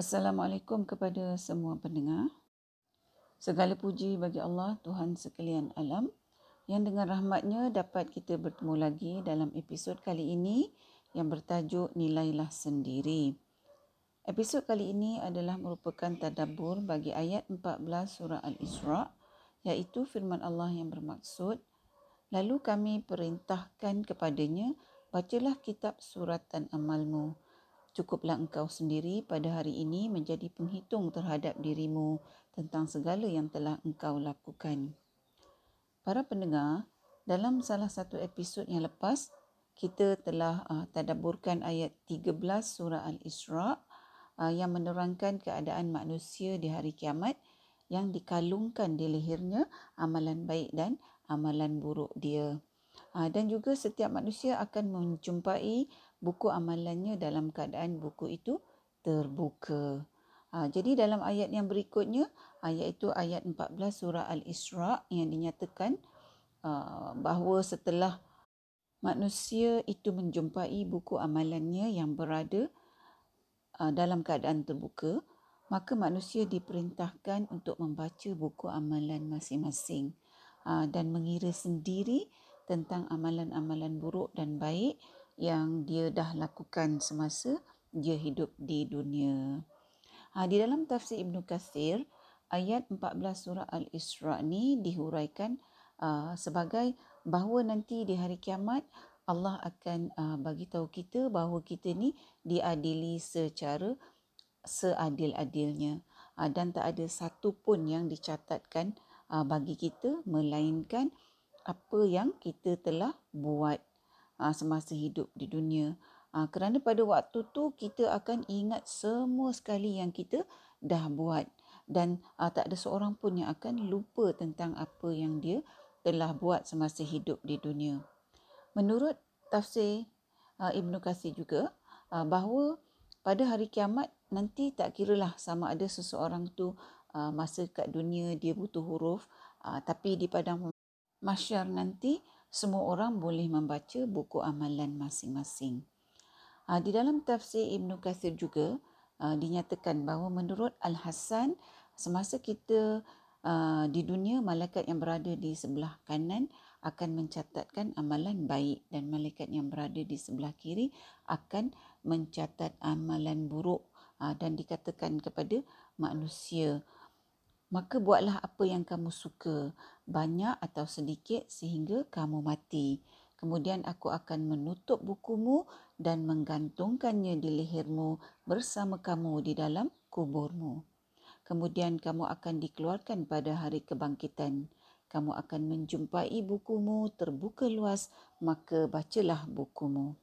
Assalamualaikum kepada semua pendengar. Segala puji bagi Allah, Tuhan sekalian alam yang dengan rahmatnya dapat kita bertemu lagi dalam episod kali ini yang bertajuk Nilailah Sendiri. Episod kali ini adalah merupakan tadabur bagi ayat 14 surah Al-Isra' iaitu firman Allah yang bermaksud Lalu kami perintahkan kepadanya, bacalah kitab suratan amalmu cukuplah engkau sendiri pada hari ini menjadi penghitung terhadap dirimu tentang segala yang telah engkau lakukan. Para pendengar, dalam salah satu episod yang lepas, kita telah uh, tadaburkan ayat 13 surah Al-Isra' uh, yang menerangkan keadaan manusia di hari kiamat yang dikalungkan di lehernya amalan baik dan amalan buruk dia. Uh, dan juga setiap manusia akan menjumpai buku amalannya dalam keadaan buku itu terbuka. Ha, jadi dalam ayat yang berikutnya, ayat itu ayat 14 surah Al-Isra' yang dinyatakan uh, bahawa setelah manusia itu menjumpai buku amalannya yang berada uh, dalam keadaan terbuka, maka manusia diperintahkan untuk membaca buku amalan masing-masing uh, dan mengira sendiri tentang amalan-amalan buruk dan baik yang dia dah lakukan semasa dia hidup di dunia. Ha, di dalam tafsir Ibn Kathir, ayat 14 surah Al-Isra' ni dihuraikan uh, sebagai bahawa nanti di hari kiamat Allah akan uh, bagi tahu kita bahawa kita ni diadili secara seadil-adilnya uh, dan tak ada satu pun yang dicatatkan uh, bagi kita melainkan apa yang kita telah buat uh, semasa hidup di dunia. Uh, kerana pada waktu tu kita akan ingat semua sekali yang kita dah buat dan uh, tak ada seorang pun yang akan lupa tentang apa yang dia telah buat semasa hidup di dunia. Menurut tafsir uh, Ibn Qasir juga uh, bahawa pada hari kiamat nanti tak kiralah sama ada seseorang tu uh, masa kat dunia dia butuh huruf uh, tapi di padang masyar nanti semua orang boleh membaca buku amalan masing-masing. Uh, di dalam tafsir Ibn Kathir juga uh, dinyatakan bahawa menurut Al-Hasan semasa kita uh, di dunia malaikat yang berada di sebelah kanan akan mencatatkan amalan baik dan malaikat yang berada di sebelah kiri akan mencatat amalan buruk dan dikatakan kepada manusia maka buatlah apa yang kamu suka, banyak atau sedikit sehingga kamu mati. Kemudian aku akan menutup bukumu dan menggantungkannya di lehermu bersama kamu di dalam kuburmu. Kemudian kamu akan dikeluarkan pada hari kebangkitan. Kamu akan menjumpai bukumu terbuka luas, maka bacalah bukumu.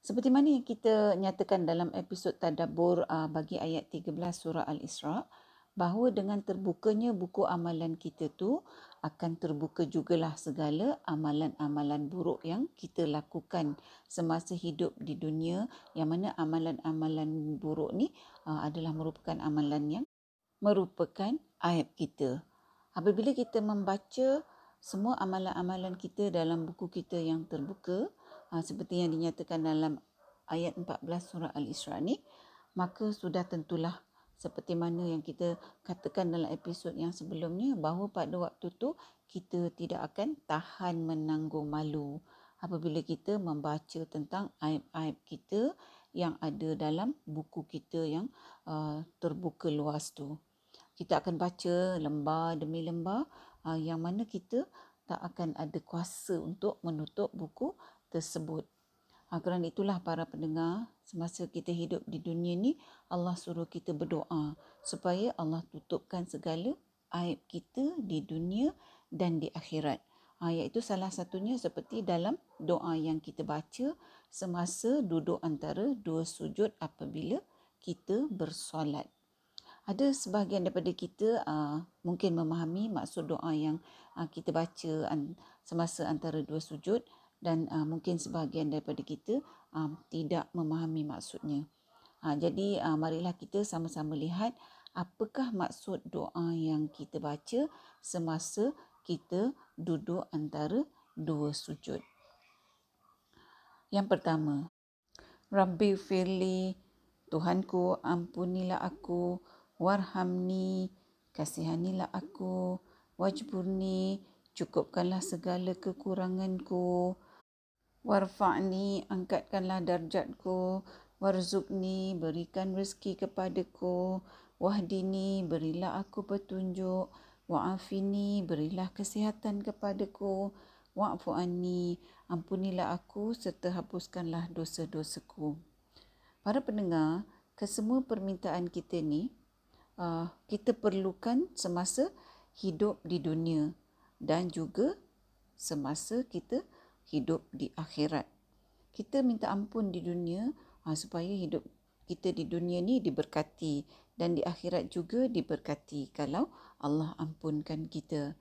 Seperti mana yang kita nyatakan dalam episod tadabbur uh, bagi ayat 13 surah Al-Isra bahawa dengan terbukanya buku amalan kita tu akan terbuka jugalah segala amalan-amalan buruk yang kita lakukan semasa hidup di dunia yang mana amalan-amalan buruk ni uh, adalah merupakan amalan yang merupakan aib kita. Apabila kita membaca semua amalan-amalan kita dalam buku kita yang terbuka, ha, seperti yang dinyatakan dalam ayat 14 surah Al-Isra ni maka sudah tentulah seperti mana yang kita katakan dalam episod yang sebelumnya bahawa pada waktu tu kita tidak akan tahan menanggung malu apabila kita membaca tentang aib-aib kita yang ada dalam buku kita yang uh, terbuka luas tu. Kita akan baca lembar demi lembar uh, yang mana kita tak akan ada kuasa untuk menutup buku tersebut. Ha, kerana itulah para pendengar, semasa kita hidup di dunia ni, Allah suruh kita berdoa supaya Allah tutupkan segala aib kita di dunia dan di akhirat. Ha, iaitu salah satunya seperti dalam doa yang kita baca semasa duduk antara dua sujud apabila kita bersolat. Ada sebahagian daripada kita uh, mungkin memahami maksud doa yang uh, kita baca an- semasa antara dua sujud dan uh, mungkin sebahagian daripada kita um, tidak memahami maksudnya. Uh, jadi uh, marilah kita sama-sama lihat apakah maksud doa yang kita baca semasa kita duduk antara dua sujud. Yang pertama, Rabbi firli Tuhanku ampunilah aku warhamni kasihanilah aku wajburni cukupkanlah segala kekuranganku warfa'ni angkatkanlah darjatku warzukni berikan rezeki kepadaku wahdini berilah aku petunjuk. Wa'afini berilah kesihatan kepadaku wa'fu anni ampunilah aku serta hapuskanlah dosa-dosaku. Para pendengar kesemua permintaan kita ni uh, kita perlukan semasa hidup di dunia dan juga semasa kita hidup di akhirat. Kita minta ampun di dunia uh, supaya hidup kita di dunia ni diberkati dan di akhirat juga diberkati kalau Allah ampunkan kita.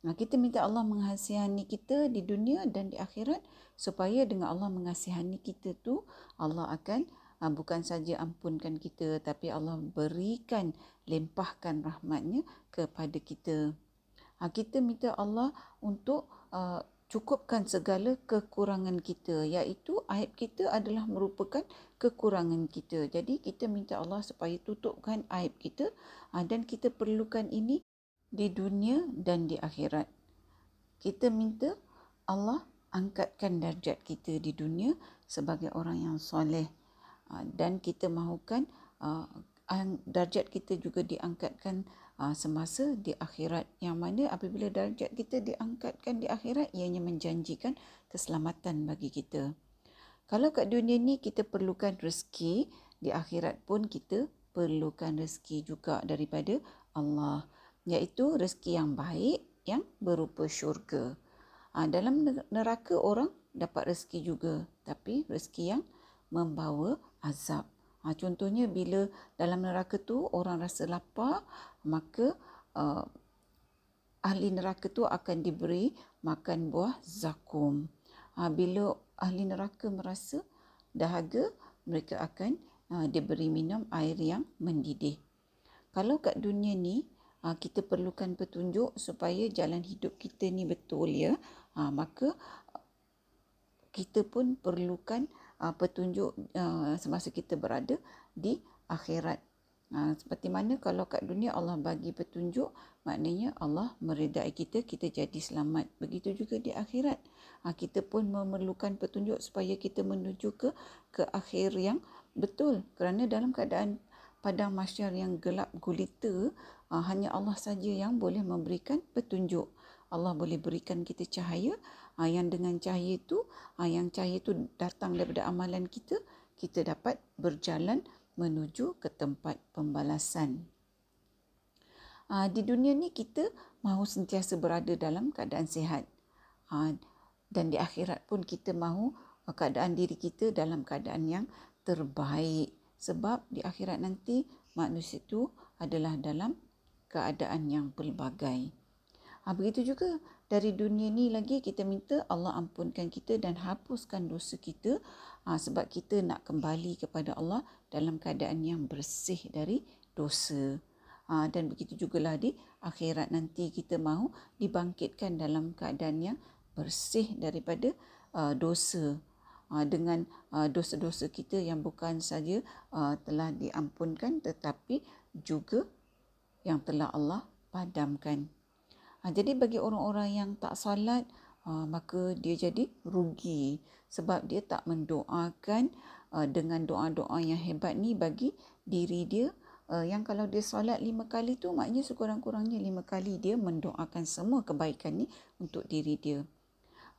Nah, kita minta Allah mengasihani kita di dunia dan di akhirat supaya dengan Allah mengasihani kita tu Allah akan uh, bukan saja ampunkan kita tapi Allah berikan limpahkan rahmatnya kepada kita. Uh, kita minta Allah untuk uh, cukupkan segala kekurangan kita iaitu aib kita adalah merupakan kekurangan kita. Jadi kita minta Allah supaya tutupkan aib kita uh, dan kita perlukan ini di dunia dan di akhirat. Kita minta Allah angkatkan darjat kita di dunia sebagai orang yang soleh. Ah, dan kita mahukan uh, darjat kita juga diangkatkan uh, semasa di akhirat yang mana apabila darjat kita diangkatkan di akhirat ianya menjanjikan keselamatan bagi kita. Kalau kat dunia ni kita perlukan rezeki, di akhirat pun kita perlukan rezeki juga daripada Allah iaitu rezeki yang baik yang berupa syurga. Uh, dalam neraka orang dapat rezeki juga tapi rezeki yang membawa azab. Ha, contohnya bila dalam neraka tu orang rasa lapar, maka uh, ahli neraka tu akan diberi makan buah zakum. Ha, bila ahli neraka merasa dahaga, mereka akan uh, diberi minum air yang mendidih. Kalau kat dunia ni, uh, kita perlukan petunjuk supaya jalan hidup kita ni betul ya, uh, maka kita pun perlukan uh, petunjuk uh, semasa kita berada di akhirat. Uh, seperti mana kalau kat dunia Allah bagi petunjuk, maknanya Allah meredai kita, kita jadi selamat. Begitu juga di akhirat. Uh, kita pun memerlukan petunjuk supaya kita menuju ke ke akhir yang betul. Kerana dalam keadaan padang masyar yang gelap gulita, uh, hanya Allah saja yang boleh memberikan petunjuk. Allah boleh berikan kita cahaya ha, yang dengan cahaya itu ha, yang cahaya itu datang daripada amalan kita kita dapat berjalan menuju ke tempat pembalasan. Ha, di dunia ni kita mahu sentiasa berada dalam keadaan sihat. Ha, dan di akhirat pun kita mahu keadaan diri kita dalam keadaan yang terbaik. Sebab di akhirat nanti manusia itu adalah dalam keadaan yang pelbagai. Ha, begitu juga dari dunia ni lagi kita minta Allah ampunkan kita dan hapuskan dosa kita ha, sebab kita nak kembali kepada Allah dalam keadaan yang bersih dari dosa. Ha, dan begitu jugalah di akhirat nanti kita mahu dibangkitkan dalam keadaan yang bersih daripada uh, dosa uh, dengan uh, dosa-dosa kita yang bukan saja uh, telah diampunkan tetapi juga yang telah Allah padamkan. Ha, jadi bagi orang-orang yang tak salat, ha, maka dia jadi rugi sebab dia tak mendoakan ha, dengan doa-doa yang hebat ni bagi diri dia uh, yang kalau dia solat lima kali tu maknanya sekurang-kurangnya lima kali dia mendoakan semua kebaikan ni untuk diri dia.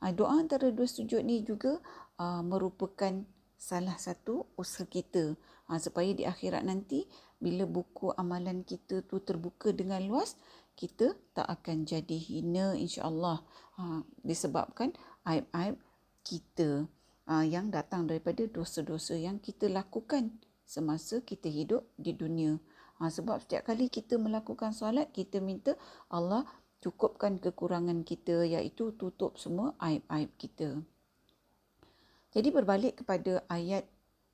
Uh, doa antara dua sujud ni juga uh, merupakan salah satu usaha kita uh, supaya di akhirat nanti bila buku amalan kita tu terbuka dengan luas kita tak akan jadi hina insya-Allah ha, disebabkan aib-aib kita ha, yang datang daripada dosa-dosa yang kita lakukan semasa kita hidup di dunia. Ha, sebab setiap kali kita melakukan solat kita minta Allah cukupkan kekurangan kita iaitu tutup semua aib-aib kita. Jadi berbalik kepada ayat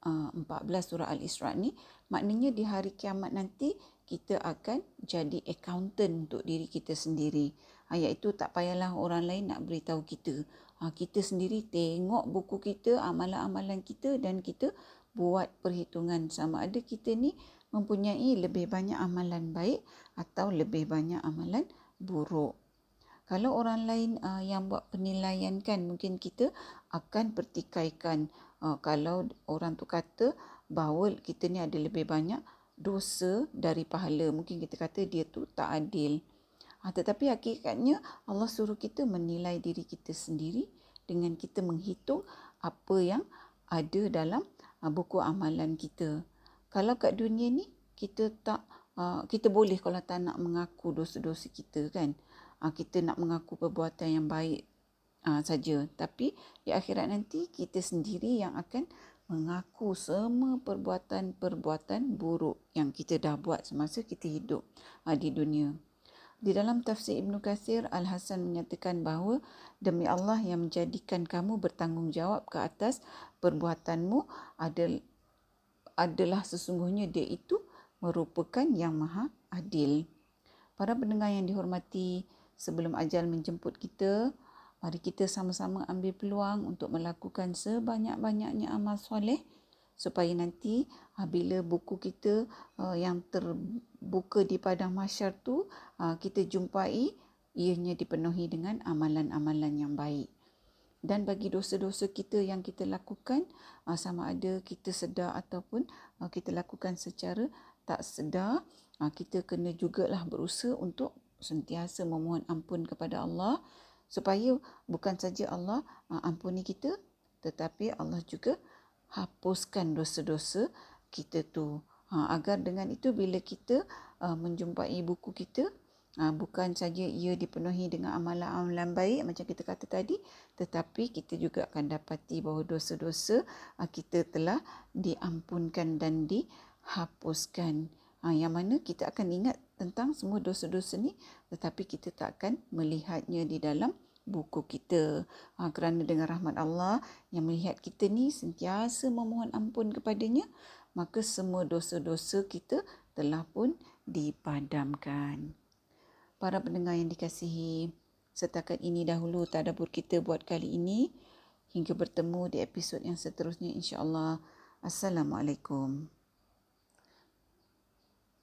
uh, 14 surah Al-Isra ni maknanya di hari kiamat nanti kita akan jadi accountant untuk diri kita sendiri. Ha, iaitu tak payahlah orang lain nak beritahu kita. Ha, kita sendiri tengok buku kita, amalan-amalan kita dan kita buat perhitungan sama ada kita ni mempunyai lebih banyak amalan baik atau lebih banyak amalan buruk. Kalau orang lain uh, yang buat penilaian kan mungkin kita akan pertikaikan uh, kalau orang tu kata bahawa kita ni ada lebih banyak dosa dari pahala. Mungkin kita kata dia tu tak adil. Ha, tetapi hakikatnya Allah suruh kita menilai diri kita sendiri dengan kita menghitung apa yang ada dalam uh, buku amalan kita. Kalau kat dunia ni kita tak uh, kita boleh kalau tak nak mengaku dosa-dosa kita kan kita nak mengaku perbuatan yang baik saja tapi di akhirat nanti kita sendiri yang akan mengaku semua perbuatan-perbuatan buruk yang kita dah buat semasa kita hidup uh, di dunia. Di dalam tafsir Ibn Qasir, Al-Hasan menyatakan bahawa demi Allah yang menjadikan kamu bertanggungjawab ke atas perbuatanmu adalah sesungguhnya dia itu merupakan yang maha adil. Para pendengar yang dihormati, sebelum ajal menjemput kita, mari kita sama-sama ambil peluang untuk melakukan sebanyak-banyaknya amal soleh supaya nanti bila buku kita uh, yang terbuka di padang mahsyar tu uh, kita jumpai ianya dipenuhi dengan amalan-amalan yang baik. Dan bagi dosa-dosa kita yang kita lakukan sama ada kita sedar ataupun kita lakukan secara tak sedar, kita kena jugalah berusaha untuk sentiasa memohon ampun kepada Allah supaya bukan saja Allah uh, ampuni kita tetapi Allah juga hapuskan dosa-dosa kita tu. Ha, agar dengan itu bila kita uh, menjumpai buku kita uh, bukan saja ia dipenuhi dengan amalan-amalan baik macam kita kata tadi tetapi kita juga akan dapati bahawa dosa-dosa uh, kita telah diampunkan dan dihapuskan. Ha, yang mana kita akan ingat tentang semua dosa-dosa ni tetapi kita tak akan melihatnya di dalam buku kita. Ha, kerana dengan rahmat Allah yang melihat kita ni sentiasa memohon ampun kepadanya maka semua dosa-dosa kita telah pun dipadamkan. Para pendengar yang dikasihi setakat ini dahulu tadabbur kita buat kali ini. Hingga bertemu di episod yang seterusnya insya-Allah. Assalamualaikum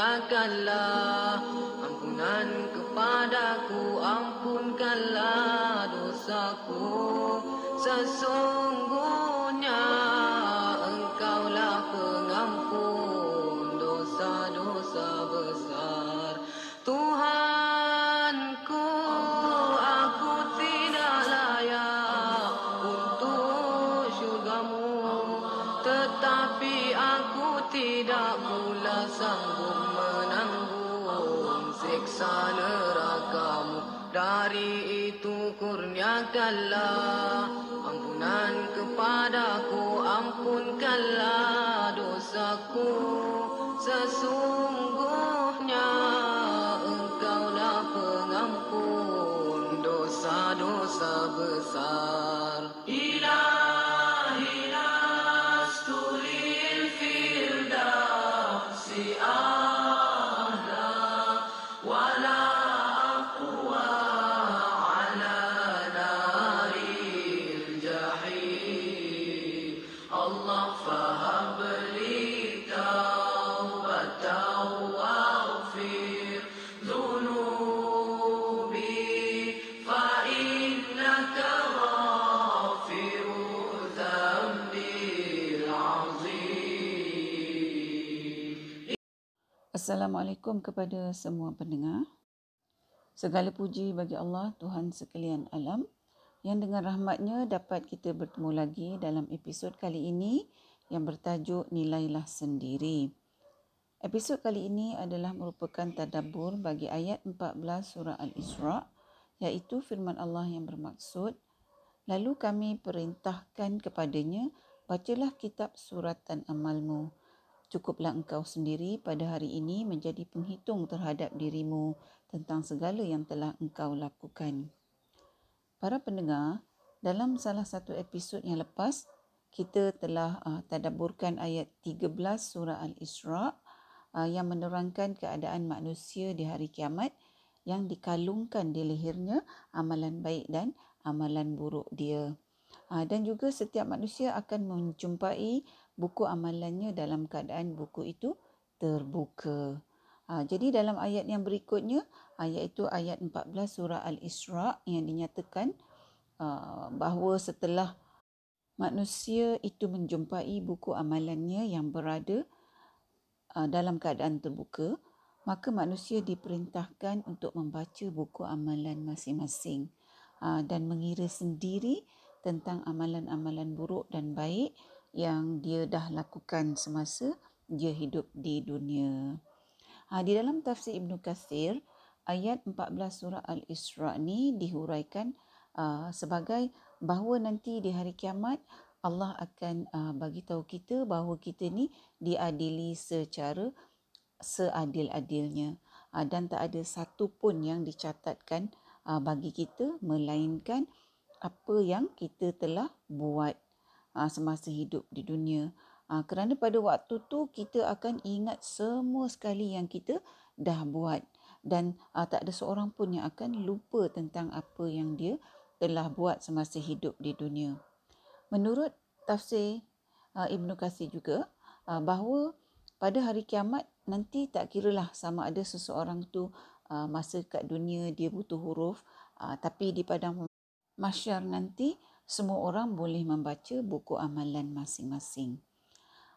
itu kurniakanlah ampunan kepadaku ampunkanlah dosaku. Sesungguhnya dari itu kurniakanlah ampunan kepadaku ampunkanlah dosaku. Sesungguhnya Assalamualaikum kepada semua pendengar. Segala puji bagi Allah Tuhan sekalian alam yang dengan rahmatnya dapat kita bertemu lagi dalam episod kali ini yang bertajuk Nilailah Sendiri. Episod kali ini adalah merupakan tadabbur bagi ayat 14 surah Al-Isra' iaitu firman Allah yang bermaksud Lalu kami perintahkan kepadanya bacalah kitab surat dan amalmu Cukuplah engkau sendiri pada hari ini menjadi penghitung terhadap dirimu tentang segala yang telah engkau lakukan. Para pendengar, dalam salah satu episod yang lepas, kita telah uh, tadaburkan ayat 13 surah Al-Isra' uh, yang menerangkan keadaan manusia di hari kiamat yang dikalungkan di lehernya amalan baik dan amalan buruk dia. Uh, dan juga setiap manusia akan menjumpai buku amalannya dalam keadaan buku itu terbuka. Uh, jadi dalam ayat yang berikutnya, ayat itu ayat 14 surah Al-Isra' yang dinyatakan bahawa setelah manusia itu menjumpai buku amalannya yang berada dalam keadaan terbuka, maka manusia diperintahkan untuk membaca buku amalan masing-masing dan mengira sendiri tentang amalan-amalan buruk dan baik yang dia dah lakukan semasa dia hidup di dunia. Ha, di dalam tafsir Ibn Kathir, ayat 14 surah Al-Isra' ni dihuraikan uh, sebagai bahawa nanti di hari kiamat Allah akan uh, bagi tahu kita bahawa kita ni diadili secara seadil-adilnya uh, dan tak ada satu pun yang dicatatkan uh, bagi kita melainkan apa yang kita telah buat uh, semasa hidup di dunia. Uh, kerana pada waktu tu kita akan ingat semua sekali yang kita dah buat dan uh, tak ada seorang pun yang akan lupa tentang apa yang dia telah buat semasa hidup di dunia. Menurut tafsir uh, Ibn Qasir juga uh, bahawa pada hari kiamat nanti tak kiralah sama ada seseorang tu uh, masa kat dunia dia butuh huruf uh, tapi di padang masyar nanti semua orang boleh membaca buku amalan masing-masing.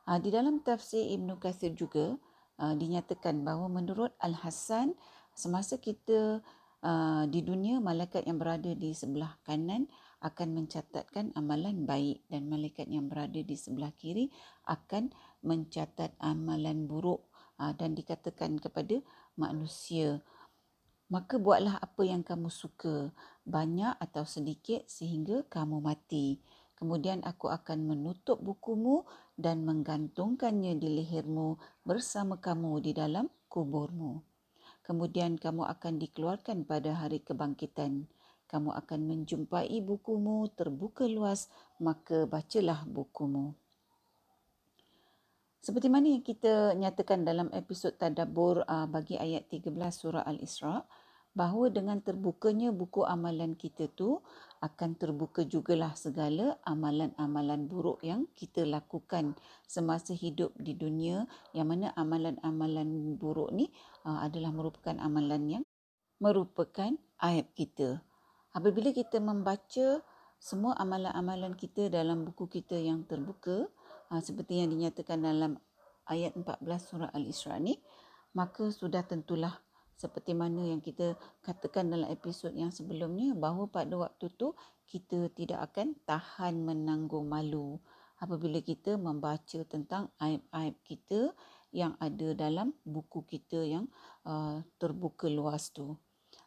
Uh, di dalam tafsir Ibn Qasir juga uh, dinyatakan bahawa menurut Al-Hasan semasa kita uh, di dunia malaikat yang berada di sebelah kanan akan mencatatkan amalan baik dan malaikat yang berada di sebelah kiri akan mencatat amalan buruk ah, dan dikatakan kepada manusia maka buatlah apa yang kamu suka banyak atau sedikit sehingga kamu mati. Kemudian aku akan menutup bukumu dan menggantungkannya di lehermu bersama kamu di dalam kuburmu. Kemudian kamu akan dikeluarkan pada hari kebangkitan. Kamu akan menjumpai bukumu terbuka luas, maka bacalah bukumu. Seperti mana yang kita nyatakan dalam episod Tadabur uh, bagi ayat 13 surah Al-Isra, bahawa dengan terbukanya buku amalan kita tu akan terbuka jugalah segala amalan-amalan buruk yang kita lakukan semasa hidup di dunia. Yang mana amalan-amalan buruk ni uh, adalah merupakan amalan yang merupakan aib kita. Apabila kita membaca semua amalan-amalan kita dalam buku kita yang terbuka ha, seperti yang dinyatakan dalam ayat 14 surah Al-Isra ni maka sudah tentulah seperti mana yang kita katakan dalam episod yang sebelumnya bahawa pada waktu tu kita tidak akan tahan menanggung malu apabila kita membaca tentang aib-aib kita yang ada dalam buku kita yang uh, terbuka luas tu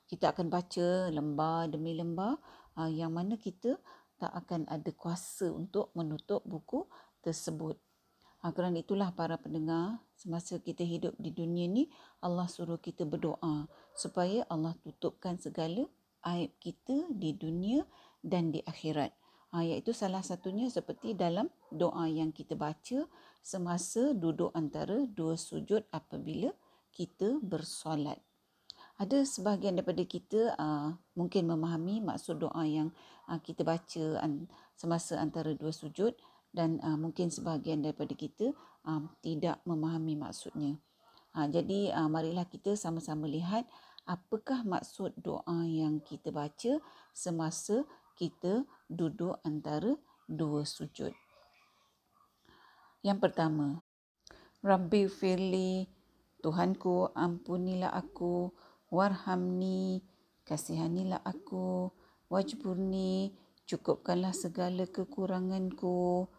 kita akan baca lembar demi lembar uh, yang mana kita tak akan ada kuasa untuk menutup buku tersebut. Uh, kerana itulah para pendengar, semasa kita hidup di dunia ni, Allah suruh kita berdoa supaya Allah tutupkan segala aib kita di dunia dan di akhirat. Ha, iaitu salah satunya seperti dalam doa yang kita baca semasa duduk antara dua sujud apabila kita bersolat ada sebahagian daripada kita uh, mungkin memahami maksud doa yang uh, kita baca an, semasa antara dua sujud dan uh, mungkin sebahagian daripada kita uh, tidak memahami maksudnya. Uh, jadi uh, marilah kita sama-sama lihat apakah maksud doa yang kita baca semasa kita duduk antara dua sujud. Yang pertama, Rabbi firli, Tuhanku ampunilah aku, warhamni kasihanilah aku wajburni cukupkanlah segala kekuranganku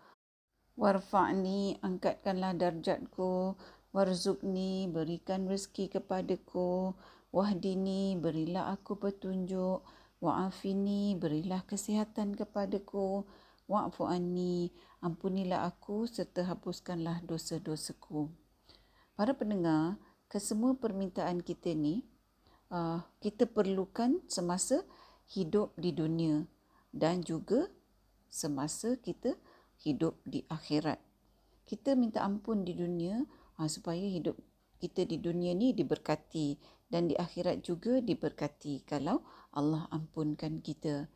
warfa'ni angkatkanlah darjatku Warzukni, berikan rezeki kepadaku. Wahdini, berilah aku petunjuk. Wa'afini, berilah kesihatan kepadaku. Wa'fu anni, ampunilah aku serta hapuskanlah dosa-dosaku. Para pendengar, kesemua permintaan kita ni uh, kita perlukan semasa hidup di dunia dan juga semasa kita hidup di akhirat. Kita minta ampun di dunia uh, supaya hidup kita di dunia ni diberkati dan di akhirat juga diberkati kalau Allah ampunkan kita.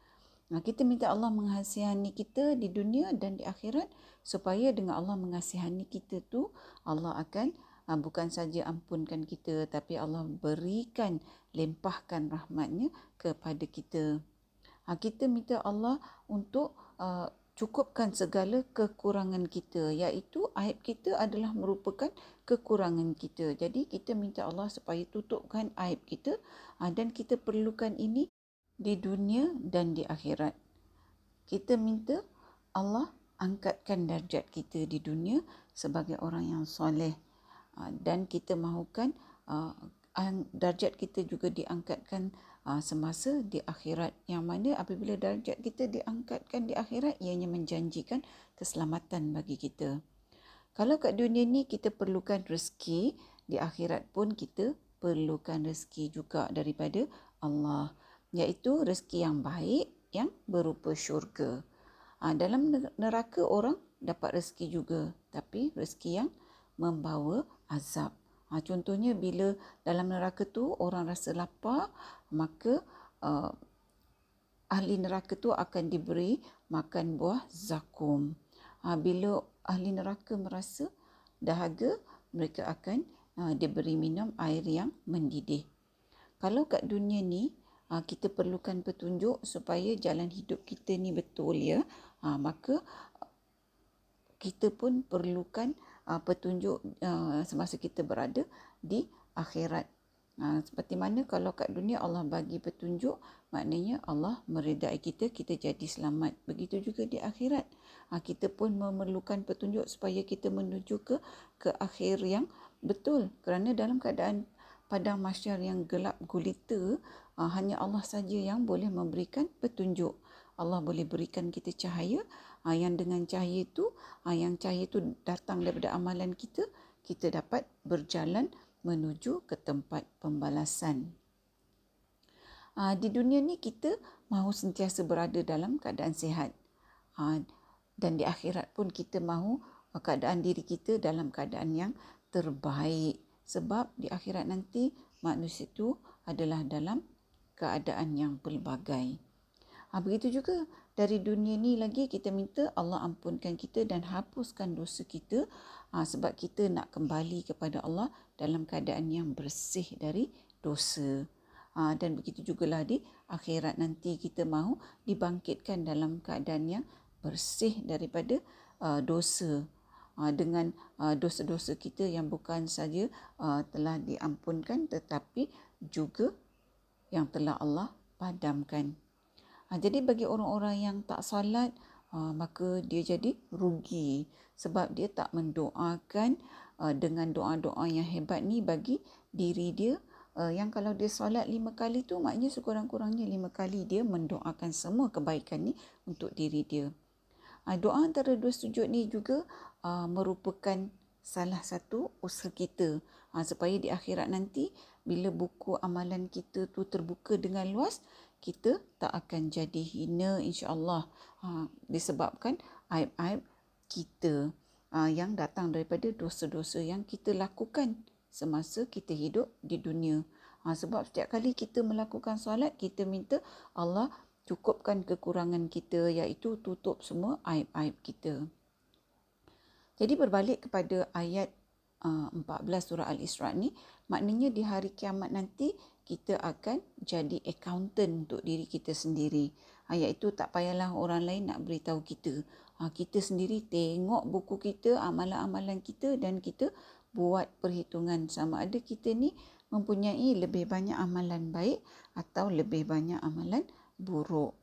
Nah, kita minta Allah mengasihani kita di dunia dan di akhirat supaya dengan Allah mengasihani kita tu Allah akan uh, bukan saja ampunkan kita tapi Allah berikan lempahkan rahmatnya kepada kita. Uh, kita minta Allah untuk uh, cukupkan segala kekurangan kita iaitu aib kita adalah merupakan kekurangan kita. Jadi kita minta Allah supaya tutupkan aib kita uh, dan kita perlukan ini di dunia dan di akhirat. Kita minta Allah angkatkan darjat kita di dunia sebagai orang yang soleh ah, dan kita mahukan ah, darjat kita juga diangkatkan ah, semasa di akhirat yang mana apabila darjat kita diangkatkan di akhirat ianya menjanjikan keselamatan bagi kita. Kalau kat dunia ni kita perlukan rezeki, di akhirat pun kita perlukan rezeki juga daripada Allah iaitu rezeki yang baik yang berupa syurga. Ha, dalam neraka orang dapat rezeki juga tapi rezeki yang membawa azab. Ha, contohnya bila dalam neraka tu orang rasa lapar maka uh, ahli neraka tu akan diberi makan buah zakum. Ha, bila ahli neraka merasa dahaga mereka akan uh, diberi minum air yang mendidih. Kalau kat dunia ni uh, kita perlukan petunjuk supaya jalan hidup kita ni betul ya uh, maka kita pun perlukan uh, petunjuk uh, semasa kita berada di akhirat uh, seperti mana kalau kat dunia Allah bagi petunjuk maknanya Allah meredai kita kita jadi selamat. Begitu juga di akhirat. Uh, kita pun memerlukan petunjuk supaya kita menuju ke ke akhir yang betul. Kerana dalam keadaan padang mahsyar yang gelap gulita uh, hanya Allah saja yang boleh memberikan petunjuk. Allah boleh berikan kita cahaya. Uh, yang dengan cahaya itu uh, yang cahaya itu datang daripada amalan kita kita dapat berjalan menuju ke tempat pembalasan. Uh, di dunia ni kita mahu sentiasa berada dalam keadaan sihat. Uh, dan di akhirat pun kita mahu uh, keadaan diri kita dalam keadaan yang terbaik. Sebab di akhirat nanti manusia itu adalah dalam keadaan yang pelbagai. Begitu juga dari dunia ni lagi kita minta Allah ampunkan kita dan hapuskan dosa kita. Sebab kita nak kembali kepada Allah dalam keadaan yang bersih dari dosa. Ha, dan begitu jugalah di akhirat nanti kita mahu dibangkitkan dalam keadaan yang bersih daripada uh, dosa uh, dengan uh, dosa-dosa kita yang bukan saja uh, telah diampunkan tetapi juga yang telah Allah padamkan. Uh, jadi bagi orang-orang yang tak salat uh, maka dia jadi rugi sebab dia tak mendoakan uh, dengan doa-doa yang hebat ni bagi diri dia. Uh, yang kalau dia solat lima kali tu maknanya sekurang-kurangnya lima kali dia mendoakan semua kebaikan ni untuk diri dia. Uh, doa antara dua sujud ni juga uh, merupakan salah satu usaha kita. Uh, supaya di akhirat nanti bila buku amalan kita tu terbuka dengan luas kita tak akan jadi hina insya-Allah. Uh, disebabkan aib-aib kita yang datang daripada dosa-dosa yang kita lakukan semasa kita hidup di dunia. Ha, sebab setiap kali kita melakukan solat, kita minta Allah cukupkan kekurangan kita iaitu tutup semua aib-aib kita. Jadi berbalik kepada ayat uh, 14 surah Al-Isra ni, maknanya di hari kiamat nanti kita akan jadi accountant untuk diri kita sendiri. Ha, iaitu tak payahlah orang lain nak beritahu kita. Ha, kita sendiri tengok buku kita, amalan-amalan kita dan kita buat perhitungan sama ada kita ni mempunyai lebih banyak amalan baik atau lebih banyak amalan buruk.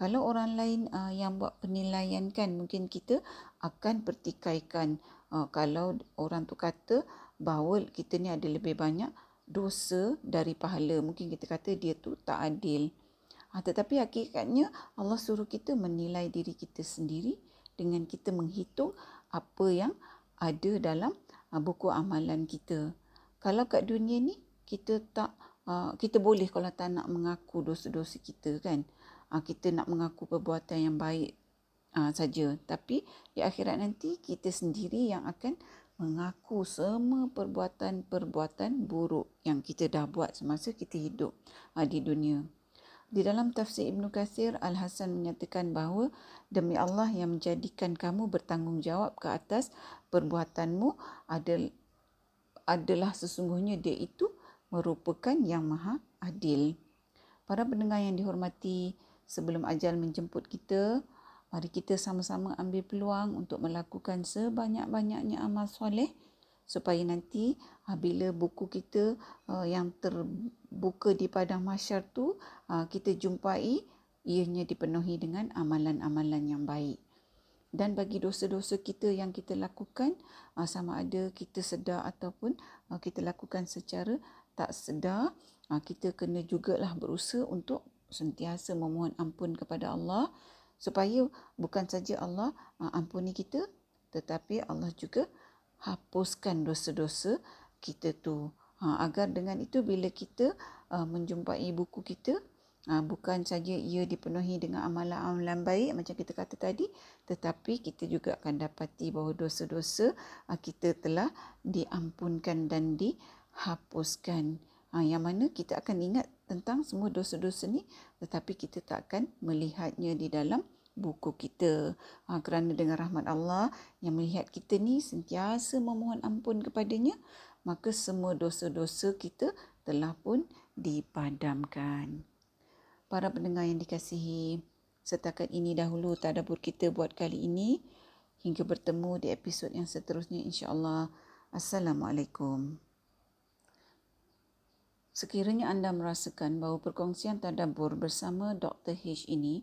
Kalau orang lain uh, yang buat penilaian kan mungkin kita akan pertikaikan uh, kalau orang tu kata bahawa kita ni ada lebih banyak dosa dari pahala. Mungkin kita kata dia tu tak adil. Ha, tetapi hakikatnya Allah suruh kita menilai diri kita sendiri dengan kita menghitung apa yang ada dalam uh, buku amalan kita. Kalau kat dunia ni kita tak uh, kita boleh kalau tak nak mengaku dosa-dosa kita kan. Uh, kita nak mengaku perbuatan yang baik uh, saja. Tapi di akhirat nanti kita sendiri yang akan mengaku semua perbuatan-perbuatan buruk yang kita dah buat semasa kita hidup uh, di dunia. Di dalam tafsir Ibn Kathir, Al-Hasan menyatakan bahawa demi Allah yang menjadikan kamu bertanggungjawab ke atas perbuatanmu adalah sesungguhnya dia itu merupakan yang maha adil. Para pendengar yang dihormati, sebelum ajal menjemput kita, mari kita sama-sama ambil peluang untuk melakukan sebanyak-banyaknya amal soleh supaya nanti uh, bila buku kita uh, yang terbuka di padang mahsyar tu uh, kita jumpai ianya dipenuhi dengan amalan-amalan yang baik. Dan bagi dosa-dosa kita yang kita lakukan uh, sama ada kita sedar ataupun uh, kita lakukan secara tak sedar uh, kita kena jugalah berusaha untuk sentiasa memohon ampun kepada Allah. Supaya bukan saja Allah ampuni kita tetapi Allah juga hapuskan dosa-dosa kita tu. Ha, agar dengan itu bila kita uh, menjumpai buku kita, uh, bukan saja ia dipenuhi dengan amalan-amalan baik macam kita kata tadi, tetapi kita juga akan dapati bahawa dosa-dosa uh, kita telah diampunkan dan dihapuskan. Uh, yang mana kita akan ingat tentang semua dosa-dosa ni tetapi kita tak akan melihatnya di dalam buku kita. Ha, kerana dengan rahmat Allah yang melihat kita ni sentiasa memohon ampun kepadanya, maka semua dosa-dosa kita telah pun dipadamkan. Para pendengar yang dikasihi, setakat ini dahulu tadabur kita buat kali ini. Hingga bertemu di episod yang seterusnya insya-Allah. Assalamualaikum. Sekiranya anda merasakan bahawa perkongsian tadabur bersama Dr. H ini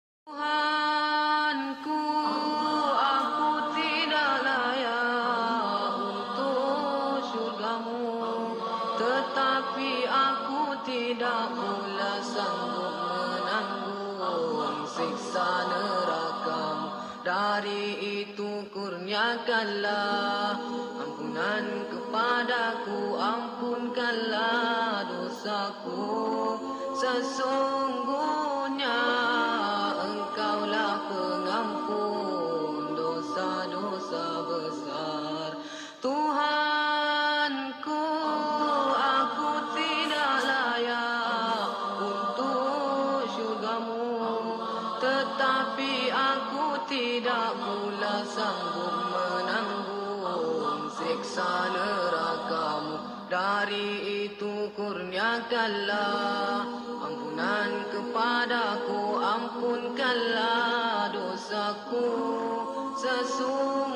Tidak pula sanggup menanggung siksa neraka dari itu kurniakanlah ampunan kepadaku ampunkanlah dosaku. Sesungguhnya dari itu kurniakanlah ampunan kepadaku ampunkanlah dosaku. Sesungguhnya